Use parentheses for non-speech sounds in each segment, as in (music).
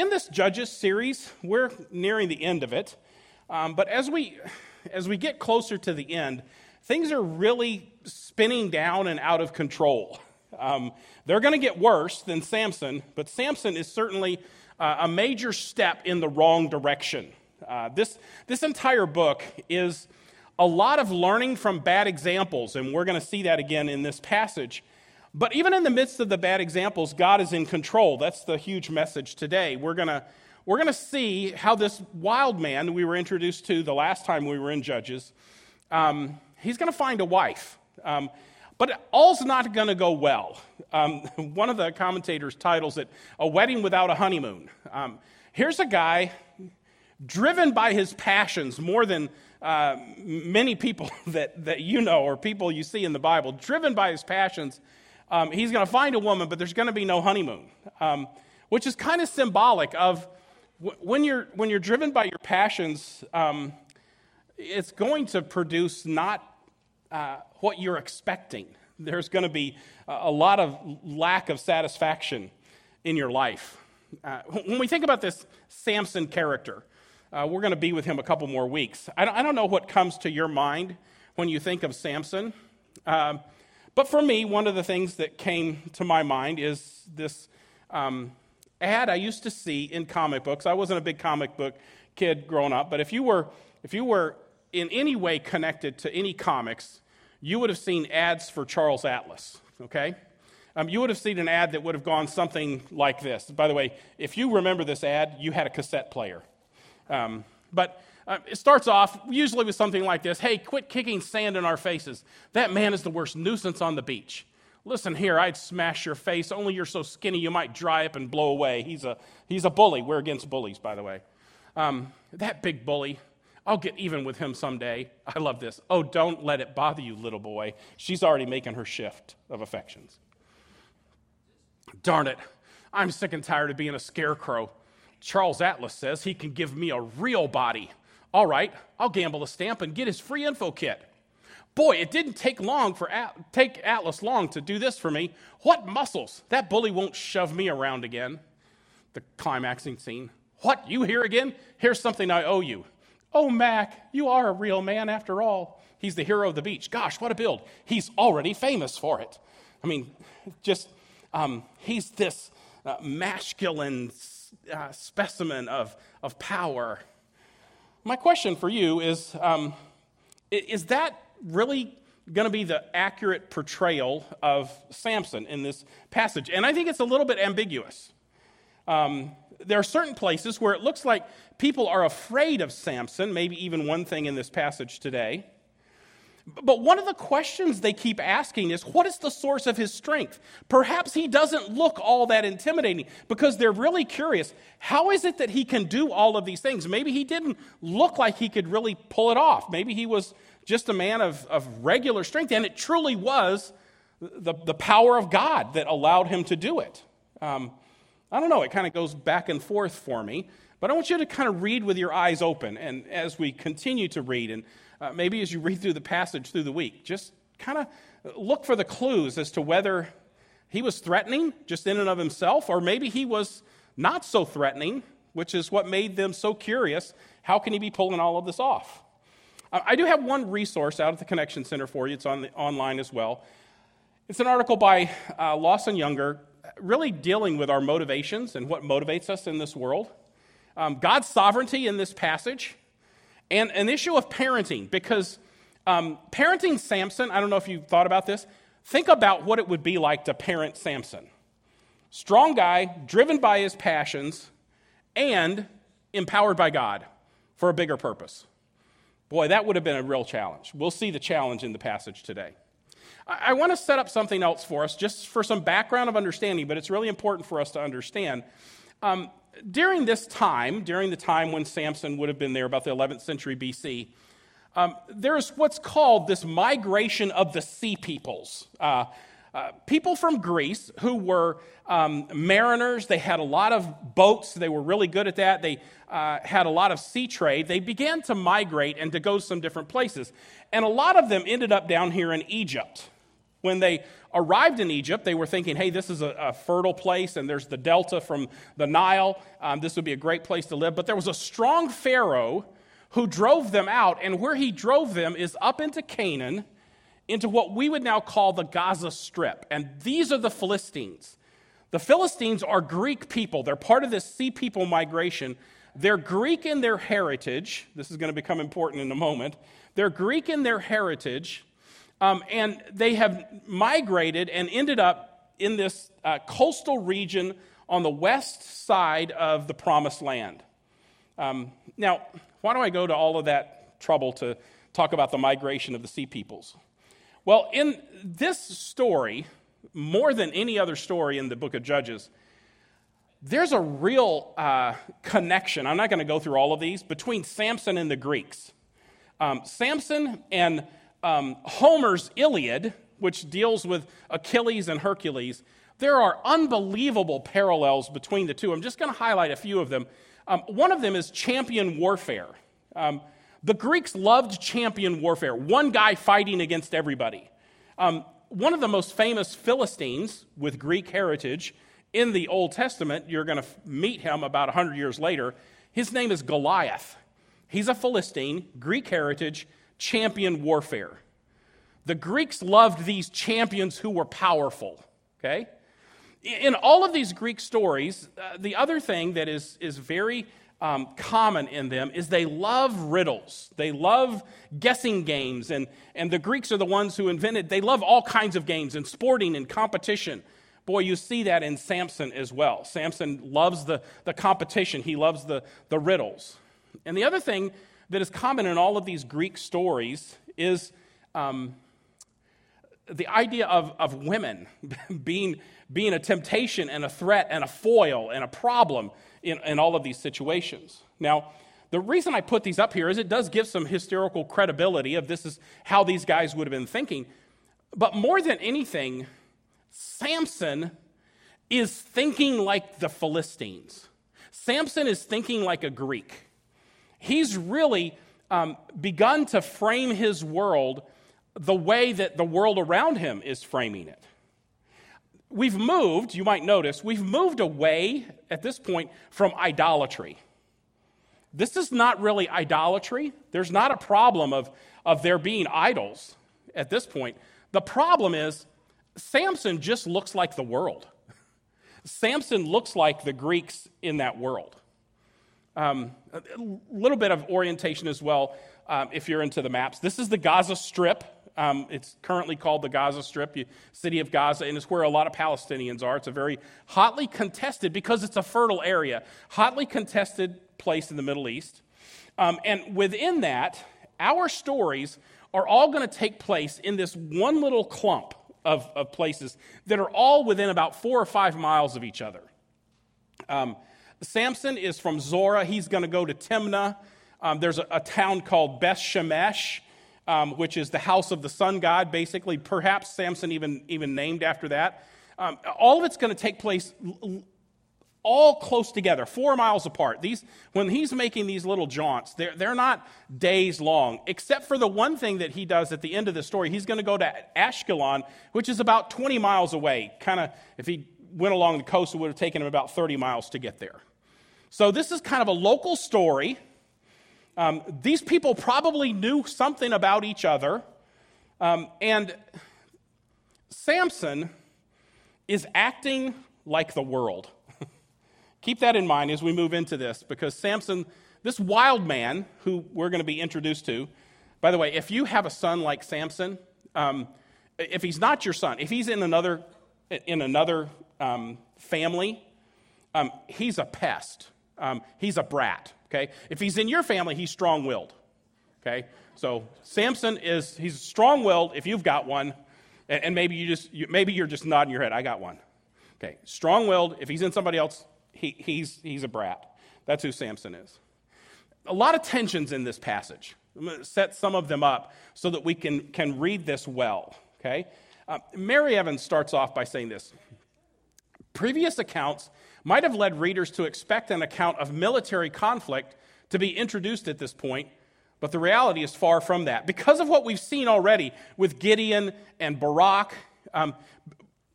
in this Judges series, we're nearing the end of it. Um, but as we, as we get closer to the end, things are really spinning down and out of control. Um, they're going to get worse than Samson, but Samson is certainly uh, a major step in the wrong direction. Uh, this, this entire book is a lot of learning from bad examples, and we're going to see that again in this passage. But even in the midst of the bad examples, God is in control. That's the huge message today. We're going to we're going to see how this wild man we were introduced to the last time we were in Judges, um, he's going to find a wife. Um, but all's not going to go well. Um, (laughs) one of the commentators titles it A Wedding Without a Honeymoon. Um, here's a guy driven by his passions more than uh, many people (laughs) that, that you know or people you see in the Bible, driven by his passions. Um, he's going to find a woman, but there's going to be no honeymoon, um, which is kind of symbolic of when you're, when you're driven by your passions, um, it's going to produce not uh, what you're expecting. There's going to be a lot of lack of satisfaction in your life. Uh, when we think about this Samson character, uh, we're going to be with him a couple more weeks. I don't, I don't, know what comes to your mind when you think of Samson. Um, but for me, one of the things that came to my mind is this um, ad I used to see in comic books. I wasn't a big comic book kid growing up, but if you were, if you were in any way connected to any comics, you would have seen ads for Charles Atlas, okay? Um, you would have seen an ad that would have gone something like this. By the way, if you remember this ad, you had a cassette player. Um, but uh, it starts off usually with something like this Hey, quit kicking sand in our faces. That man is the worst nuisance on the beach. Listen here, I'd smash your face, only you're so skinny you might dry up and blow away. He's a, he's a bully. We're against bullies, by the way. Um, that big bully, I'll get even with him someday. I love this. Oh, don't let it bother you, little boy. She's already making her shift of affections. Darn it. I'm sick and tired of being a scarecrow. Charles Atlas says he can give me a real body. All right, I'll gamble a stamp and get his free info kit. Boy, it didn't take long for At- take Atlas long to do this for me. What muscles? That bully won't shove me around again. The climaxing scene. What? You here again? Here's something I owe you. Oh, Mac, you are a real man after all. He's the hero of the beach. Gosh, what a build. He's already famous for it. I mean, just, um, he's this uh, masculine uh, specimen of, of power. My question for you is um, Is that really going to be the accurate portrayal of Samson in this passage. And I think it's a little bit ambiguous. Um, there are certain places where it looks like people are afraid of Samson, maybe even one thing in this passage today. But one of the questions they keep asking is what is the source of his strength? Perhaps he doesn't look all that intimidating because they're really curious. How is it that he can do all of these things? Maybe he didn't look like he could really pull it off. Maybe he was just a man of, of regular strength, and it truly was the, the power of God that allowed him to do it. Um, I don't know, it kind of goes back and forth for me, but I want you to kind of read with your eyes open. And as we continue to read, and uh, maybe as you read through the passage through the week, just kind of look for the clues as to whether he was threatening just in and of himself, or maybe he was not so threatening, which is what made them so curious. How can he be pulling all of this off? I do have one resource out at the Connection Center for you. It's on the, online as well. It's an article by uh, Lawson Younger, really dealing with our motivations and what motivates us in this world. Um, God's sovereignty in this passage, and an issue of parenting, because um, parenting Samson, I don't know if you've thought about this, think about what it would be like to parent Samson. Strong guy, driven by his passions, and empowered by God for a bigger purpose. Boy, that would have been a real challenge. We'll see the challenge in the passage today. I, want to set up something else for us, just for some background of understanding, but it's really important for us to understand. Um, during this time, during the time when Samson would have been there, about the 11th century BC, um, there's what's called this migration of the sea peoples. Uh, uh, people from Greece who were um, mariners, they had a lot of boats, they were really good at that. They uh, had a lot of sea trade, they began to migrate and to go some different places. And a lot of them ended up down here in Egypt. When they arrived in Egypt, they were thinking, hey, this is a, a fertile place, and there's the delta from the Nile. Um, this would be a great place to live. But there was a strong Pharaoh who drove them out, and where he drove them is up into Canaan, into what we would now call the Gaza Strip. And these are the Philistines. The Philistines are Greek people, they're part of this Sea People migration. They're Greek in their heritage. This is going to become important in a moment. They're Greek in their heritage. Um, and they have migrated and ended up in this uh, coastal region on the west side of the promised land. Um, now, why do I go to all of that trouble to talk about the migration of the sea peoples? Well, in this story, more than any other story in the book of Judges, there's a real uh, connection. I'm not going to go through all of these between Samson and the Greeks. Um, Samson and um, Homer's Iliad, which deals with Achilles and Hercules, there are unbelievable parallels between the two. I'm just going to highlight a few of them. Um, one of them is champion warfare. Um, the Greeks loved champion warfare, one guy fighting against everybody. Um, one of the most famous Philistines with Greek heritage in the Old Testament, you're going to meet him about 100 years later. His name is Goliath. He's a Philistine, Greek heritage, champion warfare. The Greeks loved these champions who were powerful, okay? In all of these Greek stories, uh, the other thing that is, is very um, common in them is they love riddles. They love guessing games. And, and the Greeks are the ones who invented, they love all kinds of games and sporting and competition. Boy, you see that in Samson as well. Samson loves the, the competition, he loves the, the riddles. And the other thing that is common in all of these Greek stories is um, the idea of, of women (laughs) being, being a temptation and a threat and a foil and a problem in, in all of these situations. Now, the reason I put these up here is it does give some historical credibility of this is how these guys would have been thinking. But more than anything, Samson is thinking like the Philistines. Samson is thinking like a Greek he's really um, begun to frame his world the way that the world around him is framing it. We've moved, you might notice, we've moved away at this point from idolatry. This is not really idolatry. There's not a problem of, of there being idols at this point. The problem is Samson just looks like the world. Samson looks like the Greeks in that world. Um, a little bit of orientation as well, um, if you're into the maps. This is the Gaza Strip. Um, it's currently called the Gaza Strip, the city of Gaza, and it's where a lot of Palestinians are. It's a very hotly contested, because it's a fertile area, hotly contested place in the Middle East. Um, and within that, our stories are all going to take place in this one little clump of, of places that are all within about four or five miles of each other. Um, Samson is from Zorah. He's going to go to Timnah. Um, there's a, a, town called Beth Shemesh, um, which is the house of the sun god, basically. Perhaps Samson even, even named after that. Um, all of it's going to take place all close together, four miles apart. These, when he's making these little jaunts, they're, they're not days long, except for the one thing that he does at the end of the story. He's going to go to Ashkelon, which is about 20 miles away. Kind of, if he went along the coast, it would have taken him about 30 miles to get there. So, this is kind of a local story. Um, these people probably knew something about each other. Um, and Samson is acting like the world. (laughs) Keep that in mind as we move into this, because Samson, this wild man who we're going to be introduced to, by the way, if you have a son like Samson, um, if he's not your son, if he's in another, in another um, family, um, he's a pest um, he's a brat. Okay? If he's in your family, he's strong willed. Okay? So Samson is, he's strong willed if you've got one, and, and maybe, you just, you, maybe you're just nodding your head, I got one. Okay? Strong willed, if he's in somebody else, he, he's, he's a brat. That's who Samson is. A lot of tensions in this passage. I'm going to set some of them up so that we can, can read this well. Okay? Uh, Mary Evans starts off by saying this Previous accounts might have led readers to expect an account of military conflict to be introduced at this point, but the reality is far from that. Because of what we've seen already with Gideon and Barak Um,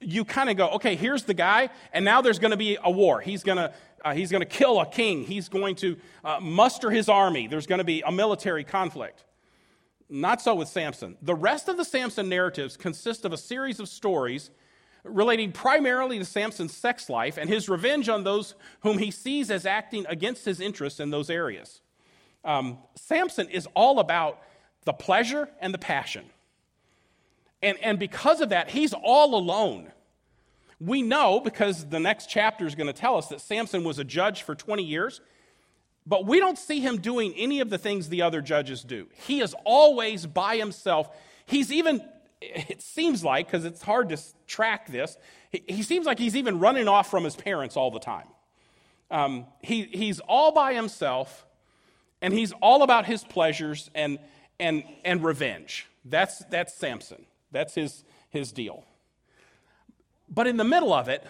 you kind of go, okay, here's the guy, and now there's going to be a war. He's going to uh, he's going to kill a king. He's going to uh, muster his army. There's going to be a military conflict. Not so with Samson. The rest of the Samson narratives consist of a series of stories relating primarily to Samson's sex life and his revenge on those whom he sees as acting against his interests in those areas. Um, Samson is all about the pleasure and the passion. And, and because of that, he's all alone. We know, because the next chapter is going to tell us, that Samson was a judge for 20 years, but we don't see him doing any of the things the other judges do. He is always by himself. He's even, it seems like, because it's hard to track this, he, he, seems like he's even running off from his parents all the time. Um, he, he's all by himself, and he's all about his pleasures and, and, and revenge. That's, that's Samson. That's his, his deal. But in the middle of it,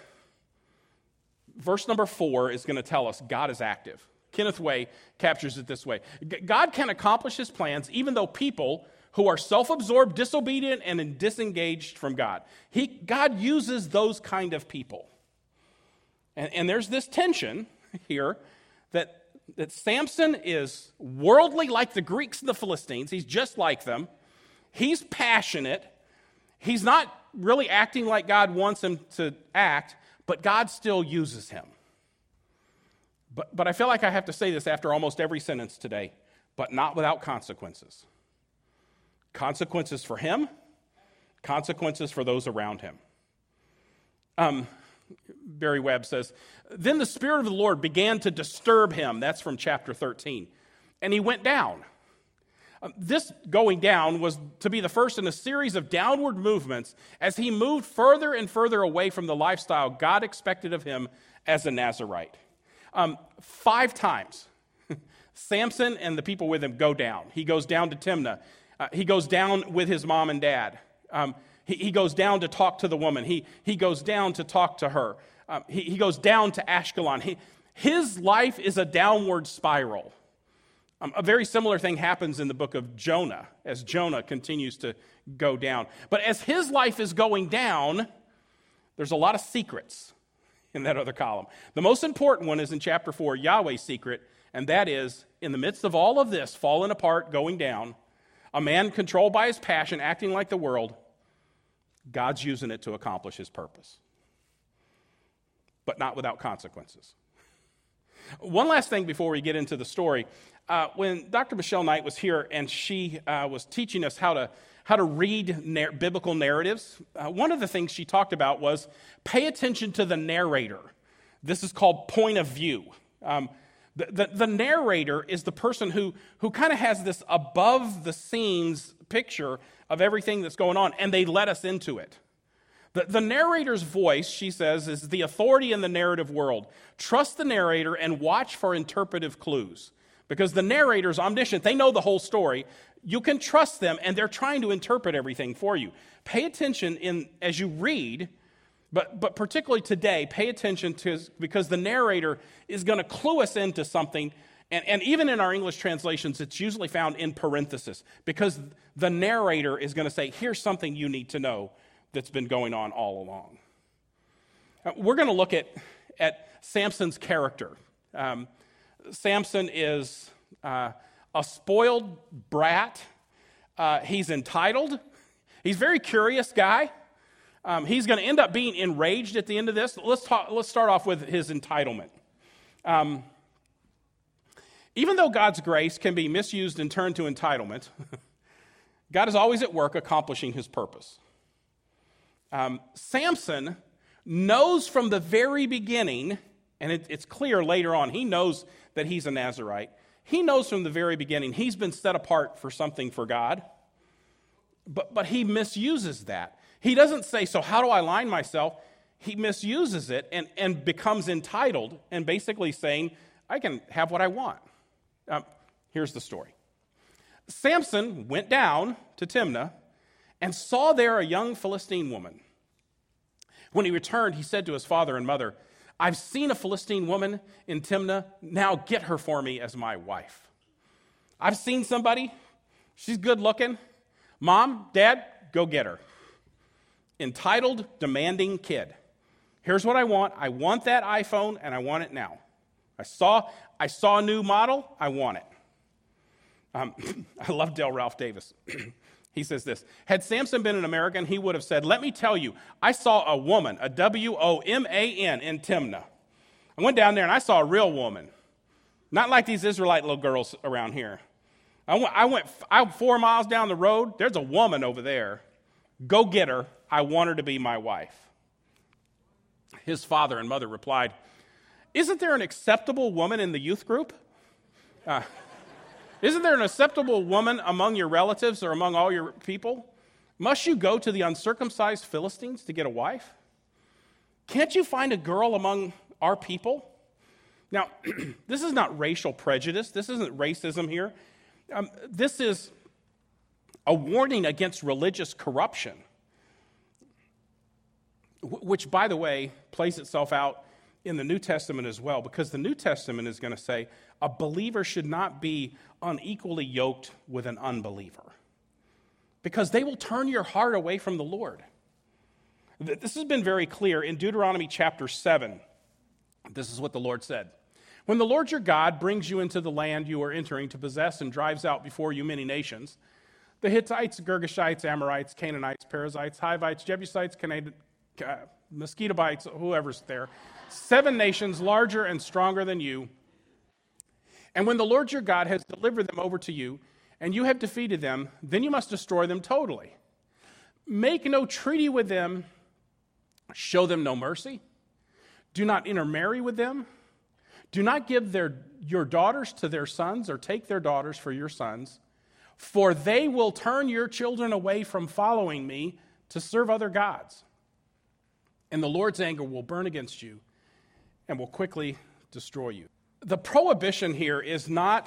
verse number four is going to tell us God is active. Kenneth Way captures it this way God can accomplish his plans even though people who are self absorbed, disobedient, and disengaged from God. He, God uses those kind of people. And, and there's this tension here that, that Samson is worldly like the Greeks and the Philistines, he's just like them. He's passionate, He's not really acting like God wants him to act, but God still uses him. But, but I feel like I have to say this after almost every sentence today, but not without consequences. Consequences for him, consequences for those around him. Um, Barry Webb says, Then the Spirit of the Lord began to disturb him. That's from chapter 13. And he went down. Um, this going down was to be the first in a series of downward movements as he moved further and further away from the lifestyle God expected of him as a Nazarite. Um, five times, (laughs) Samson and the people with him go down. He goes down to Timnah. Uh, he goes down with his mom and dad. Um, he, he, goes down to talk to the woman. He, he goes down to talk to her. Um, he, he goes down to Ashkelon. He, his life is a downward spiral. Um, a very similar thing happens in the book of Jonah as Jonah continues to go down. But as his life is going down, there's a lot of secrets in that other column. The most important one is in chapter 4, Yahweh's secret, and that is in the midst of all of this falling apart, going down, a man controlled by his passion, acting like the world, God's using it to accomplish his purpose, but not without consequences. One last thing before we get into the story. Uh, when Dr. Michelle Knight was here and she uh, was teaching us how to, how to read nar- biblical narratives, uh, one of the things she talked about was pay attention to the narrator. This is called point of view. Um, the, the, the, narrator is the person who, who kind of has this above the scenes picture of everything that's going on, and they let us into it. The, the narrator's voice, she says, is the authority in the narrative world. Trust the narrator and watch for interpretive clues because the narrator is omniscient. They know the whole story. You can trust them, and they're trying to interpret everything for you. Pay attention in, as you read, but, but particularly today, pay attention to because the narrator is going to clue us into something. And, and even in our English translations, it's usually found in parenthesis because the narrator is going to say, Here's something you need to know that's been going on all along. Uh, we're going to look at, at Samson's character. Um, Samson is uh, a spoiled brat. Uh, he's entitled. He's a very curious guy. Um, he's going to end up being enraged at the end of this. Let's, talk, let's start off with his entitlement. Um, even though God's grace can be misused and turned to entitlement, (laughs) God is always at work accomplishing his purpose. Um, Samson knows from the very beginning, and it, it's clear later on, he knows that he's a Nazarite. He knows from the very beginning he's been set apart for something for God, but, but he misuses that. He doesn't say, So, how do I line myself? He misuses it and, and becomes entitled and basically saying, I can have what I want. Um, here's the story Samson went down to Timnah and saw there a young Philistine woman. When he returned, he said to his father and mother, I've seen a Philistine woman in Timnah. Now get her for me as my wife. I've seen somebody. She's good looking. Mom, dad, go get her. Entitled, demanding kid. Here's what I want I want that iPhone, and I want it now. I saw, I saw a new model, I want it. Um, (laughs) I love Dale Ralph Davis. (clears throat) he says this Had Samson been an American, he would have said, Let me tell you, I saw a woman, a W O M A N, in Timnah. I went down there and I saw a real woman, not like these Israelite little girls around here. I went, I went I, four miles down the road, there's a woman over there. Go get her. I want her to be my wife. His father and mother replied, Isn't there an acceptable woman in the youth group? Uh, isn't there an acceptable woman among your relatives or among all your people? Must you go to the uncircumcised Philistines to get a wife? Can't you find a girl among our people? Now, (clears throat) this is not racial prejudice. This isn't racism here. Um, this is a warning against religious corruption, which, by the way, plays itself out in the New Testament as well, because the New Testament is going to say a believer should not be unequally yoked with an unbeliever, because they will turn your heart away from the Lord. This has been very clear in Deuteronomy chapter 7. This is what the Lord said. When the Lord your God brings you into the land you are entering to possess and drives out before you many nations, the Hittites, Girgashites, Amorites, Canaanites, Perizzites, Hivites, Jebusites, Uh, Mosquitobites, whoever's there, seven nations larger and stronger than you. And when the Lord your God has delivered them over to you, and you have defeated them, then you must destroy them totally. Make no treaty with them, show them no mercy, do not intermarry with them do not give their, your daughters to their sons or take their daughters for your sons, for they will turn your children away from following me to serve other gods. And the Lord's anger will burn against you and will quickly destroy you. The prohibition here is not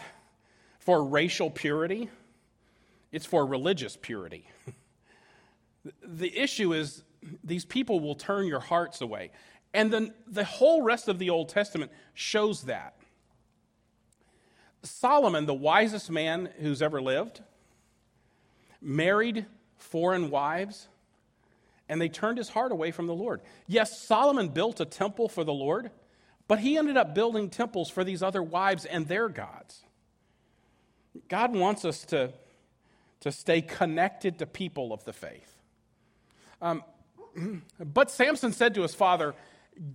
for racial purity, it's for religious purity. (laughs) the issue is these people will turn your hearts away. And then the whole rest of the Old Testament shows that. Solomon, the wisest man who's ever lived, married foreign wives, and they turned his heart away from the Lord. Yes, Solomon built a temple for the Lord, but he ended up building temples for these other wives and their gods. God wants us to, to stay connected to people of the faith. Um, (clears throat) but Samson said to his father,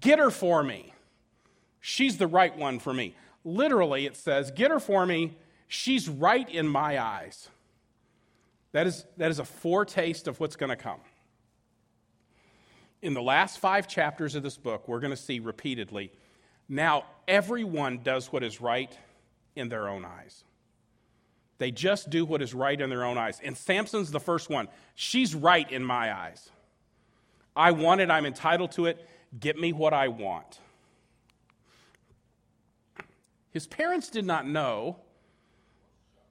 Get her for me. She's the right one for me. Literally, it says, Get her for me. She's right in my eyes. That is, that is a foretaste of what's going to come. In the last five chapters of this book, we're going to see repeatedly now everyone does what is right in their own eyes. They just do what is right in their own eyes. And Samson's the first one. She's right in my eyes. I want it, I'm entitled to it. Get me what I want. His parents did not know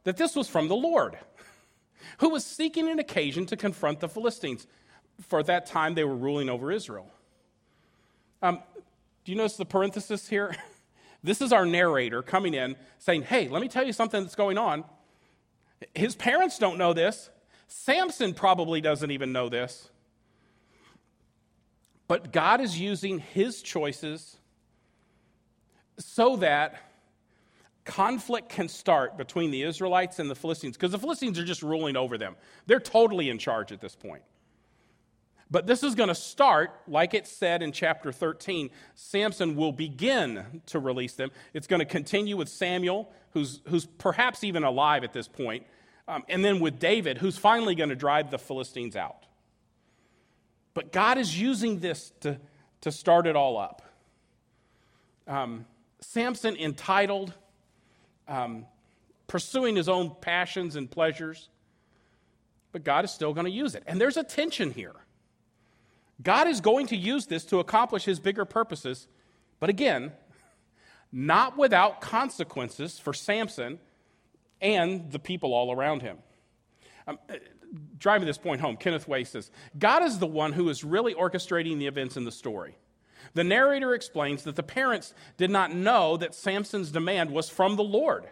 that this was from the Lord, who was seeking an occasion to confront the Philistines. For that time, they were ruling over Israel. Um, do you notice the parenthesis here? (laughs) this is our narrator coming in saying, Hey, let me tell you something that's going on. His parents don't know this. Samson probably doesn't even know this. But God is using his choices so that conflict can start between the Israelites and the Philistines, because the Philistines are just ruling over them. They're totally in charge at this point. But this is going to start, like it said in chapter 13. Samson will begin to release them. It's going to continue with Samuel, who's, who's perhaps even alive at this point, um, and then with David, who's finally going to drive the Philistines out. But God is using this to, to start it all up. Um, Samson entitled, um, pursuing his own passions and pleasures, but God is still going to use it. And there's a tension here. God is going to use this to accomplish his bigger purposes, but again, not without consequences for Samson and the people all around him. Um, driving this point home, Kenneth Way says God is the one who is really orchestrating the events in the story. The narrator explains that the parents did not know that Samson's demand was from the Lord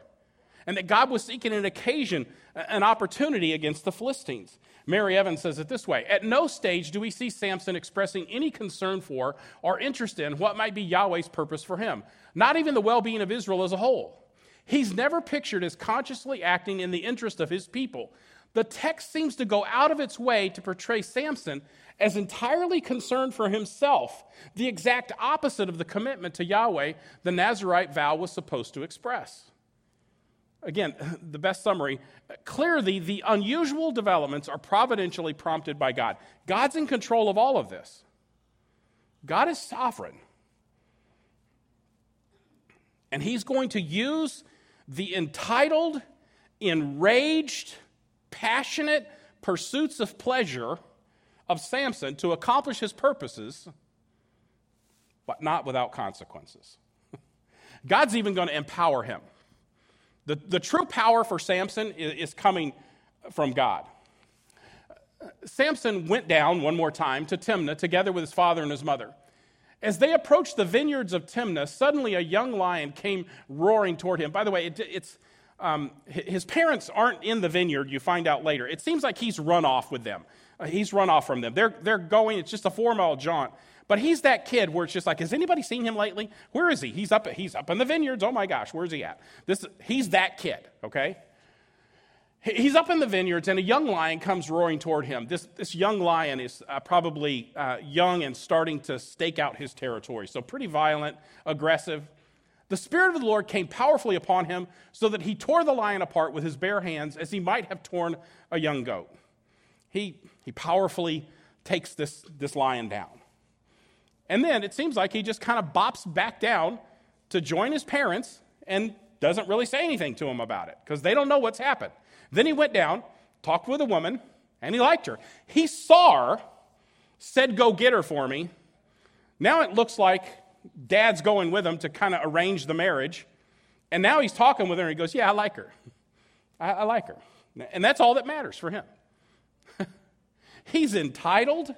and that God was seeking an occasion, an opportunity against the Philistines. Mary Evans says it this way At no stage do we see Samson expressing any concern for or interest in what might be Yahweh's purpose for him, not even the well being of Israel as a whole. He's never pictured as consciously acting in the interest of his people. The text seems to go out of its way to portray Samson as entirely concerned for himself, the exact opposite of the commitment to Yahweh the Nazarite vow was supposed to express. Again, (laughs) the best summary clearly, the unusual developments are providentially prompted by God. God's in control of all of this, God is sovereign. And He's going to use the entitled, enraged, passionate pursuits of pleasure of Samson to accomplish his purposes, but not without consequences. (laughs) God's even going to empower him. The, the true power for Samson is, is coming from God. Samson went down one more time to Timnah together with his father and his mother. As they approached the vineyards of Timnah, suddenly a young lion came roaring toward him. By the way, it, it's, um, his parents aren't in the vineyard, you find out later. It seems like he's run off with them. Uh, he's run off from them. They're, they're going, it's just a four mile jaunt. But he's that kid where it's just like, has anybody seen him lately? Where is he? He's up, he's up in the vineyards. Oh my gosh, where's he at? This, he's that kid, okay? He's up in the vineyards, and a young lion comes roaring toward him. This, this young lion is uh, probably uh, young and starting to stake out his territory. So, pretty violent, aggressive. The Spirit of the Lord came powerfully upon him so that he tore the lion apart with his bare hands as he might have torn a young goat. He, he powerfully takes this, this lion down. And then it seems like he just kind of bops back down to join his parents and doesn't really say anything to them about it because they don't know what's happened. Then he went down, talked with a woman, and he liked her. He saw her, said, Go get her for me. Now it looks like dad's going with him to kind of arrange the marriage. And now he's talking with her and he goes, Yeah, I like her. I, I like her. And that's all that matters for him. He's entitled.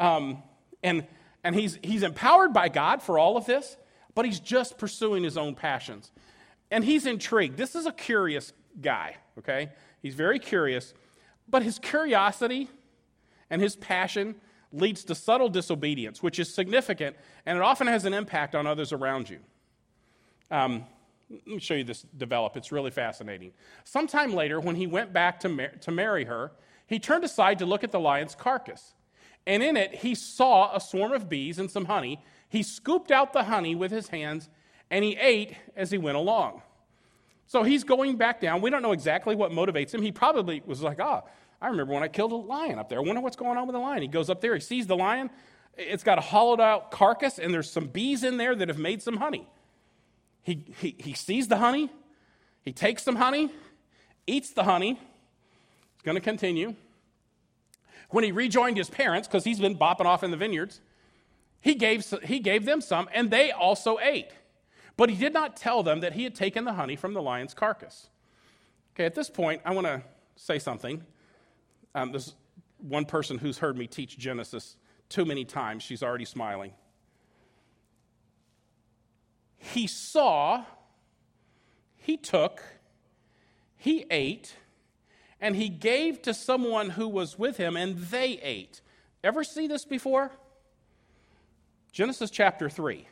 Um, and, and he's, he's empowered by God for all of this, but he's just pursuing his own passions. And he's intrigued. This is a curious guy, okay? He's very curious, but his curiosity and his passion leads to subtle disobedience, which is significant, and it often has an impact on others around you. Um, let me show you this develop. It's really fascinating. Sometime later, when he went back to, mar- to marry her, he turned aside to look at the lion's carcass. And in it, he saw a swarm of bees and some honey. He scooped out the honey with his hands and he ate as he went along. So he's going back down. We don't know exactly what motivates him. He probably was like, ah, I remember when I killed a lion up there. I wonder what's going on with the lion. He goes up there, he sees the lion. It's got a hollowed out carcass, and there's some bees in there that have made some honey. He, he, he sees the honey, he takes some honey, eats the honey. It's going to continue. When he rejoined his parents, because he's been bopping off in the vineyards, he gave, he gave them some, and they also ate. But he did not tell them that he had taken the honey from the lion's carcass. Okay, at this point, I want to say something. Um, there's one person who's heard me teach Genesis too many times. She's already smiling. He saw, he took, he ate, and he gave to someone who was with him, and they ate. Ever see this before? Genesis chapter 3.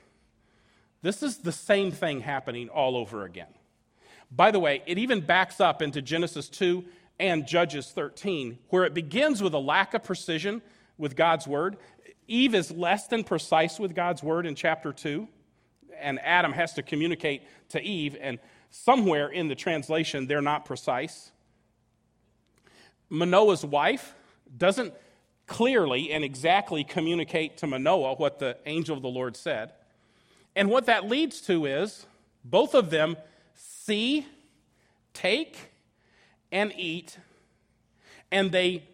This is the same thing happening all over again. By the way, it even backs up into Genesis 2 and Judges 13, where it begins with a lack of precision with God's word. Eve is less than precise with God's word in chapter 2, and Adam has to communicate to Eve, and somewhere in the translation, they're not precise. Manoah's wife doesn't clearly and exactly communicate to Manoah what the angel of the Lord said. And what that leads to is both of them see, take, and eat, and they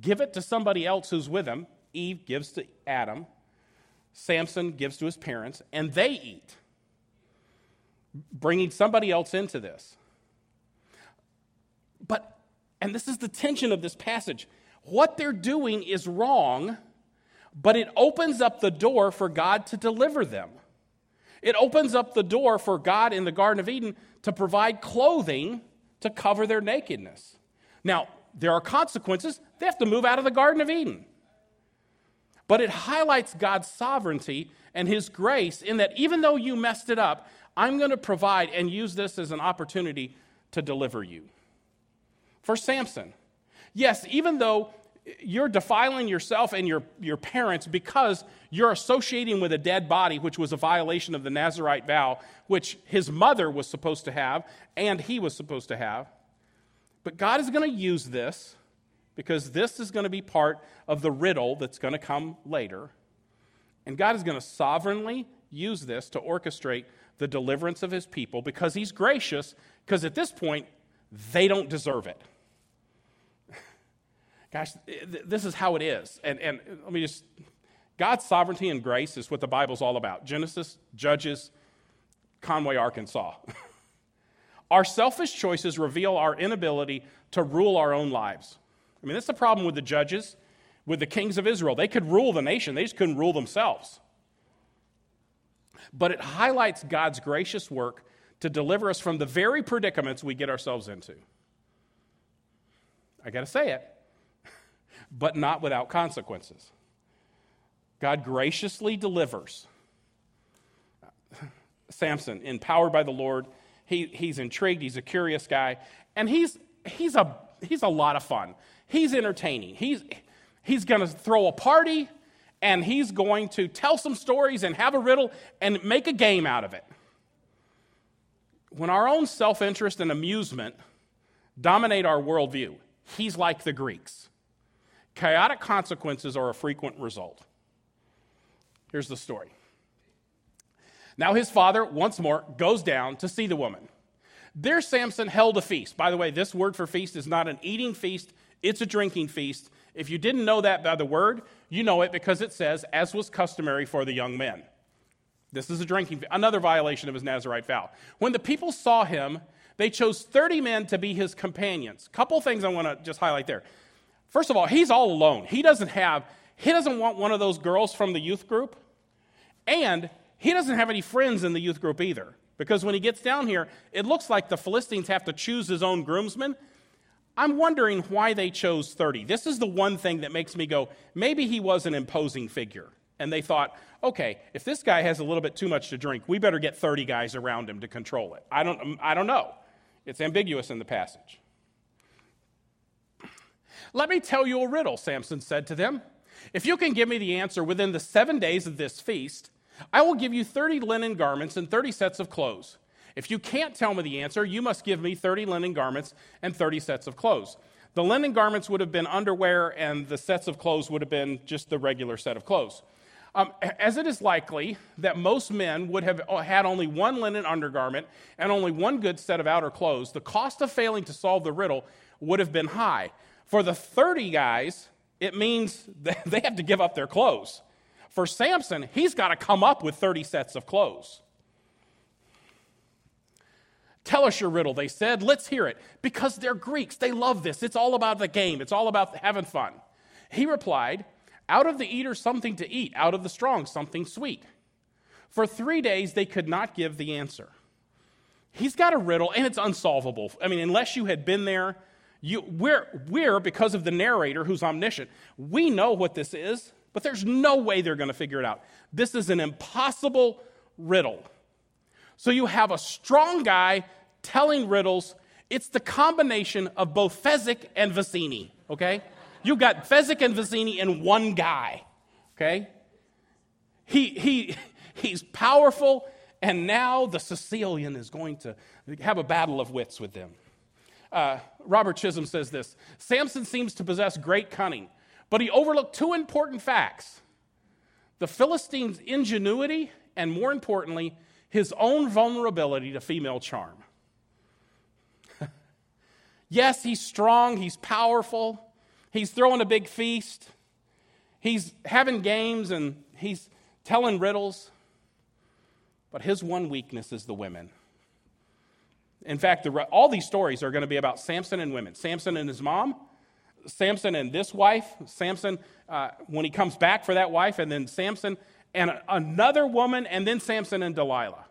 give it to somebody else who's with them. Eve gives to Adam, Samson gives to his parents, and they eat, bringing somebody else into this. But and this is the tension of this passage. What they're doing is wrong, but it opens up the door for God to deliver them. It opens up the door for God in the Garden of Eden to provide clothing to cover their nakedness. Now, there are consequences. They have to move out of the Garden of Eden. But it highlights God's sovereignty and His grace in that even though you messed it up, I'm going to provide and use this as an opportunity to deliver you. For Samson, yes, even though you're defiling yourself and your, your parents because you're associating with a dead body, which was a violation of the Nazarite vow, which his mother was supposed to have and he was supposed to have. But God is going to use this because this is going to be part of the riddle that's going to come later. And God is going to sovereignly use this to orchestrate the deliverance of his people because he's gracious, because at this point, they don't deserve it. Gosh, this is how it is. And, and let me just God's sovereignty and grace is what the Bible's all about Genesis, Judges, Conway, Arkansas. (laughs) our selfish choices reveal our inability to rule our own lives. I mean, that's the problem with the judges, with the kings of Israel. They could rule the nation, they just couldn't rule themselves. But it highlights God's gracious work to deliver us from the very predicaments we get ourselves into. I got to say it, but not without consequences. God graciously delivers. Samson, empowered by the Lord, he, he's intrigued, he's a curious guy, and he's, he's, a, he's a lot of fun. He's entertaining. He's, he's going to throw a party, and he's going to tell some stories and have a riddle and make a game out of it. When our own self interest and amusement dominate our worldview, he's like the Greeks. Chaotic consequences are a frequent result. Here's the story. Now his father, once more, goes down to see the woman. There, Samson held a feast. By the way, this word for feast is not an eating feast, it's a drinking feast. If you didn't know that by the word, you know it because it says, as was customary for the young men. This is a drinking, another violation of his Nazarite vow. When the people saw him, they chose 30 men to be his companions. Couple things I want to just highlight there. First of all, he's all alone. He doesn't have, he doesn't want one of those girls from the youth group. And he doesn't have any friends in the youth group either. Because when he gets down here, it looks like the Philistines have to choose his own groomsmen. I'm wondering why they chose 30. This is the one thing that makes me go, maybe he was an imposing figure. And they thought, okay, if this guy has a little bit too much to drink, we better get 30 guys around him to control it. I don't, I don't know. It's ambiguous in the passage. Let me tell you a riddle, Samson said to them. If you can give me the answer within the seven days of this feast, I will give you 30 linen garments and 30 sets of clothes. If you can't tell me the answer, you must give me 30 linen garments and 30 sets of clothes. The linen garments would have been underwear, and the sets of clothes would have been just the regular set of clothes. Um, as it is likely that most men would have had only one linen undergarment and only one good set of outer clothes, the cost of failing to solve the riddle would have been high. For the 30 guys, it means (laughs) they have to give up their clothes. For Samson, he's got to come up with 30 sets of clothes. Tell us your riddle, they said. Let's hear it. Because they're Greeks. They love this. It's all about the game, it's all about having fun. He replied, Out of the eater, something to eat, out of the strong, something sweet. For three days, they could not give the answer. He's got a riddle, and it's unsolvable. I mean, unless you had been there, you, we're, we're, because of the narrator who's omniscient, we know what this is, but there's no way they're going to figure it out. This is an impossible riddle. So you have a strong guy telling riddles. It's the combination of both Fezzik and Vizzini, okay? You've got Fezzik and Vizzini in one guy, okay? He, he, he's powerful, and now the Sicilian is going to have a battle of wits with them. Uh, Robert Chisholm says this Samson seems to possess great cunning, but he overlooked two important facts the Philistine's ingenuity, and more importantly, his own vulnerability to female charm. (laughs) yes, he's strong, he's powerful, he's throwing a big feast, he's having games, and he's telling riddles. But his one weakness is the women. In fact, the, all these stories are going to be about Samson and women Samson and his mom, Samson and this wife, Samson uh, when he comes back for that wife, and then Samson and another woman, and then Samson and Delilah.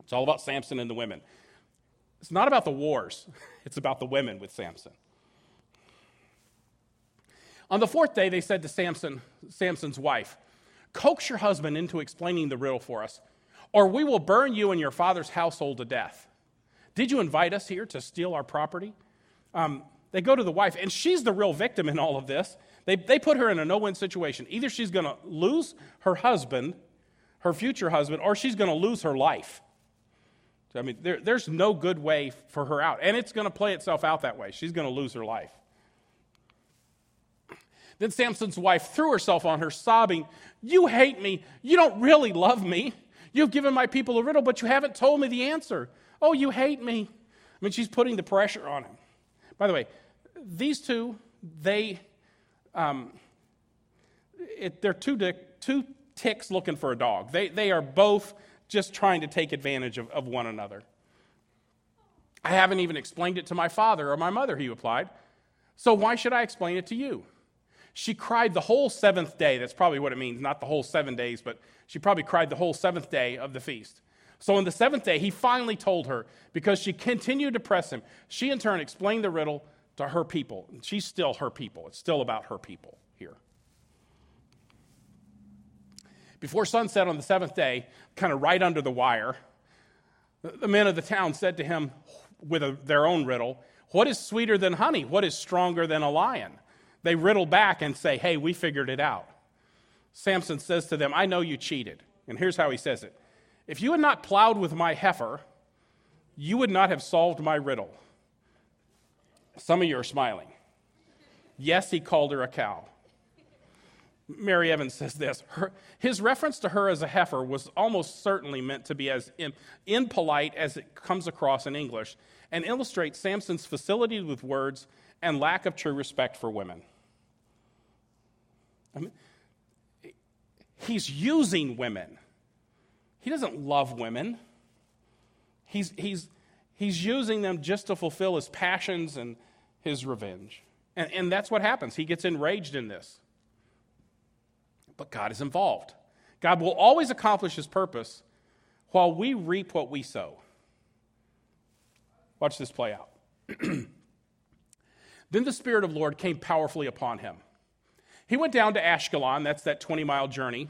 It's all about Samson and the women. It's not about the wars, (laughs) it's about the women with Samson. On the fourth day, they said to Samson, Samson's wife, Coax your husband into explaining the riddle for us, or we will burn you and your father's household to death. Did you invite us here to steal our property? Um, they go to the wife, and she's the real victim in all of this. They, they put her in a no win situation. Either she's going to lose her husband, her future husband, or she's going to lose her life. I mean, there, there's no good way for her out. And it's going to play itself out that way. She's going to lose her life. Then Samson's wife threw herself on her, sobbing, You hate me. You don't really love me. You've given my people a riddle, but you haven't told me the answer. Oh, you hate me. I mean, she's putting the pressure on him. By the way, these two, they, um, it, they're two, two ticks looking for a dog. They, they are both just trying to take advantage of, of one another. I haven't even explained it to my father or my mother, he replied. So why should I explain it to you? She cried the whole seventh day. That's probably what it means, not the whole seven days, but she probably cried the whole seventh day of the feast. So on the seventh day, he finally told her because she continued to press him. She, in turn, explained the riddle to her people. She's still her people, it's still about her people here. Before sunset on the seventh day, kind of right under the wire, the men of the town said to him with a, their own riddle, What is sweeter than honey? What is stronger than a lion? They riddle back and say, Hey, we figured it out. Samson says to them, I know you cheated. And here's how he says it If you had not plowed with my heifer, you would not have solved my riddle. Some of you are smiling. Yes, he called her a cow. Mary Evans says this her, his reference to her as a heifer was almost certainly meant to be as impolite as it comes across in English and illustrates Samson's facility with words and lack of true respect for women. I mean, he's using women. He doesn't love women. He's, he's, he's using them just to fulfill his passions and his revenge. And, and that's what happens. He gets enraged in this. But God is involved. God will always accomplish his purpose while we reap what we sow. Watch this play out. (clears throat) Then the Spirit of the Lord came powerfully upon him. He went down to Ashkelon, that's that 20 mile journey,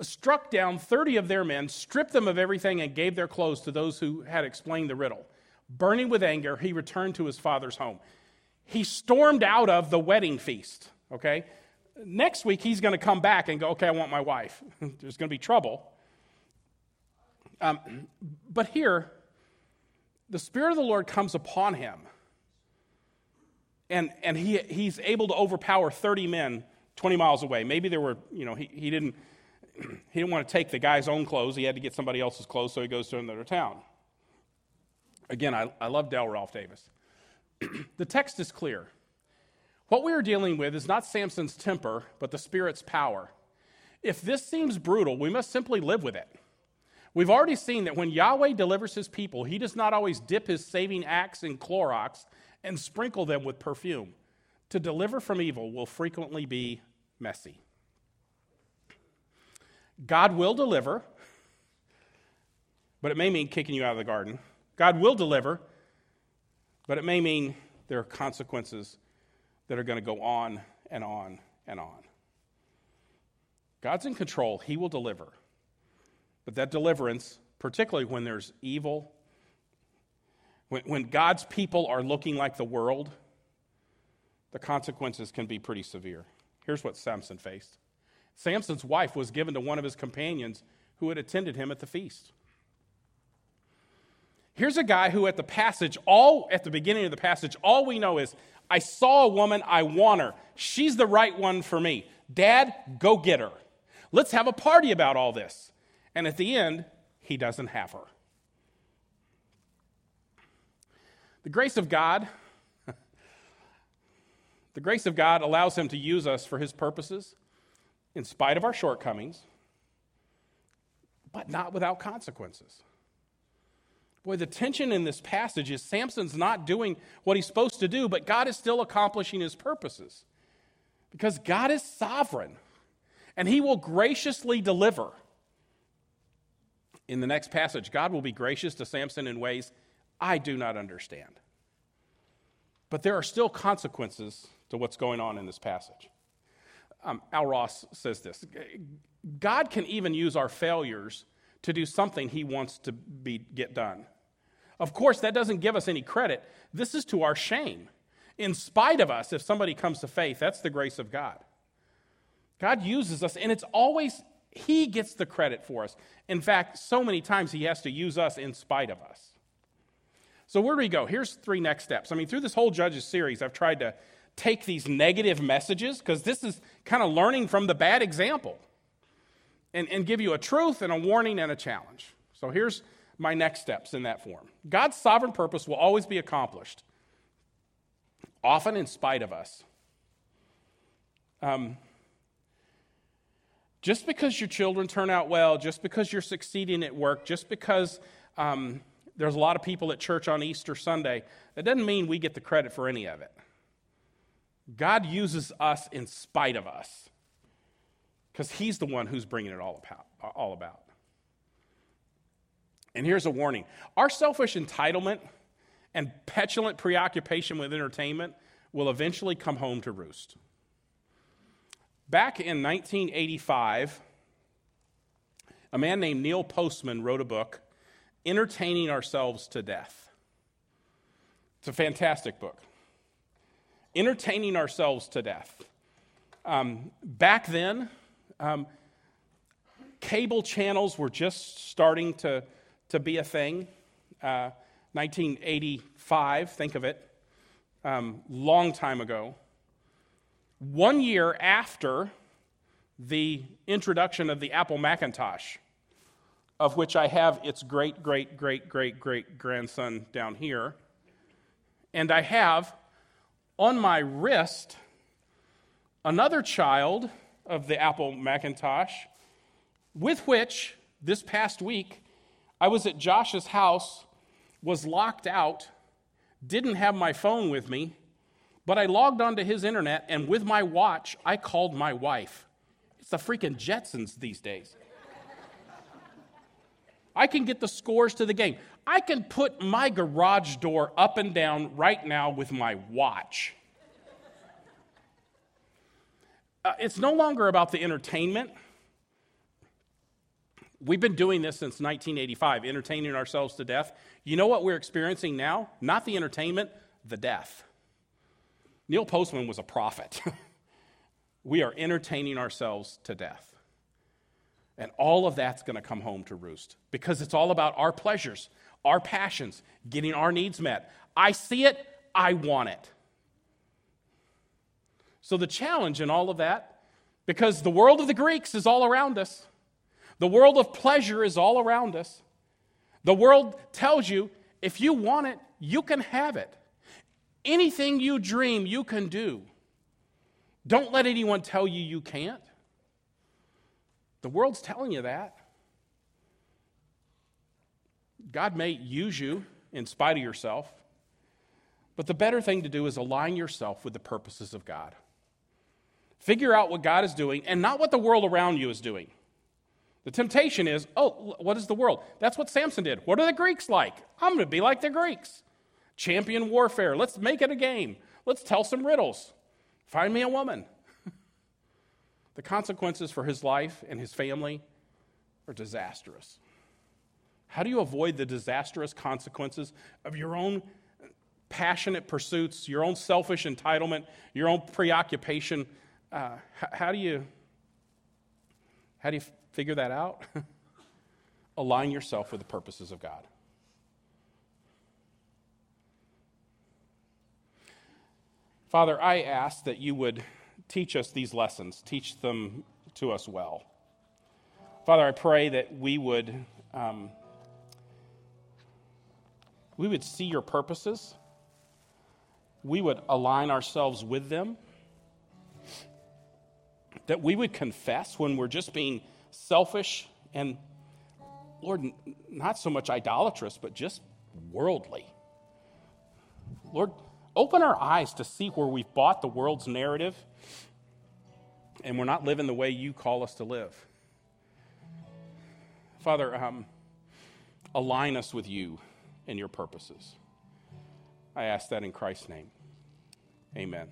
struck down 30 of their men, stripped them of everything, and gave their clothes to those who had explained the riddle. Burning with anger, he returned to his father's home. He stormed out of the wedding feast, okay? Next week, he's going to come back and go, okay, I want my wife. (laughs) There's going to be trouble. Um, but here, the Spirit of the Lord comes upon him and, and he, he's able to overpower 30 men 20 miles away. Maybe there were, you know, he, he, didn't, (clears throat) he didn't want to take the guy's own clothes. He had to get somebody else's clothes, so he goes to another town. Again, I, I love Dale Ralph Davis. (clears throat) the text is clear. What we are dealing with is not Samson's temper, but the Spirit's power. If this seems brutal, we must simply live with it. We've already seen that when Yahweh delivers his people, he does not always dip his saving axe in Clorox and sprinkle them with perfume. To deliver from evil will frequently be messy. God will deliver, but it may mean kicking you out of the garden. God will deliver, but it may mean there are consequences that are going to go on and on and on. God's in control, He will deliver. But that deliverance, particularly when there's evil when, when God's people are looking like the world, the consequences can be pretty severe. Here's what Samson faced Samson's wife was given to one of his companions who had attended him at the feast. Here's a guy who at the passage, all at the beginning of the passage, all we know is I saw a woman, I want her. She's the right one for me. Dad, go get her. Let's have a party about all this. And at the end, he doesn't have her. The grace of God, (laughs) the grace of God allows him to use us for his purposes in spite of our shortcomings, but not without consequences. Boy, the tension in this passage is Samson's not doing what he's supposed to do, but God is still accomplishing his purposes. Because God is sovereign and he will graciously deliver. In the next passage, God will be gracious to Samson in ways I do not understand. But there are still consequences to what's going on in this passage. Um, Al Ross says this God can even use our failures to do something he wants to be, get done. Of course, that doesn't give us any credit. This is to our shame. In spite of us, if somebody comes to faith, that's the grace of God. God uses us, and it's always He gets the credit for us. In fact, so many times He has to use us in spite of us. So, where do we go? Here's three next steps. I mean, through this whole Judges series, I've tried to take these negative messages, because this is kind of learning from the bad example, and, and give you a truth and a warning and a challenge. So, here's my next steps in that form God's sovereign purpose will always be accomplished, often in spite of us. Um, just because your children turn out well, just because you're succeeding at work, just because um, there's a lot of people at church on Easter Sunday, that doesn't mean we get the credit for any of it. God uses us in spite of us because He's the one who's bringing it all about. All about. And here's a warning our selfish entitlement and petulant preoccupation with entertainment will eventually come home to roost. Back in 1985, a man named Neil Postman wrote a book, Entertaining Ourselves to Death. It's a fantastic book. Entertaining Ourselves to Death. Um, back then, um, cable channels were just starting to, to be a thing. Uh, 1985, think of it, um, long time ago one year after the introduction of the Apple Macintosh, of which I have its great, great, great, great, great grandson down here. And I have on my wrist another child of the Apple Macintosh, with which this past week I was at Josh's house, was locked out, didn't have my phone with me but I logged onto his internet, and with my watch, I called my wife. It's the freaking Jetsons these days. I can get the scores to the game. I can put my garage door up and down right now with my watch. Uh, it's no longer about the entertainment. We've been doing this since 1985, entertaining ourselves to death. You know what we're experiencing now? Not the entertainment, the death. Neil Postman was a prophet. (laughs) we are entertaining ourselves to death. And all of that's going to come home to roost because it's all about our pleasures, our passions, getting our needs met. I see it, I want it. So, the challenge in all of that, because the world of the Greeks is all around us, the world of pleasure is all around us. The world tells you if you want it, you can have it. Anything you dream, you can do. Don't let anyone tell you you can't. The world's telling you that. God may use you in spite of yourself, but the better thing to do is align yourself with the purposes of God. Figure out what God is doing and not what the world around you is doing. The temptation is, oh, what is the world? That's what Samson did. What are the Greeks like? I'm going to be like the Greeks. Champion warfare. Let's make it a game. Let's tell some riddles. Find me a woman. (laughs) the consequences for his life and his family are disastrous. How do you avoid the disastrous consequences of your own passionate pursuits, your own selfish entitlement, your own preoccupation? Uh, how do you how do you figure that out? (laughs) Align yourself with the purposes of God. Father, I ask that you would teach us these lessons, teach them to us well. Father, I pray that we would um, we would see your purposes, we would align ourselves with them, that we would confess when we're just being selfish and, Lord, not so much idolatrous, but just worldly. Lord, Open our eyes to see where we've bought the world's narrative and we're not living the way you call us to live. Father, um, align us with you and your purposes. I ask that in Christ's name. Amen.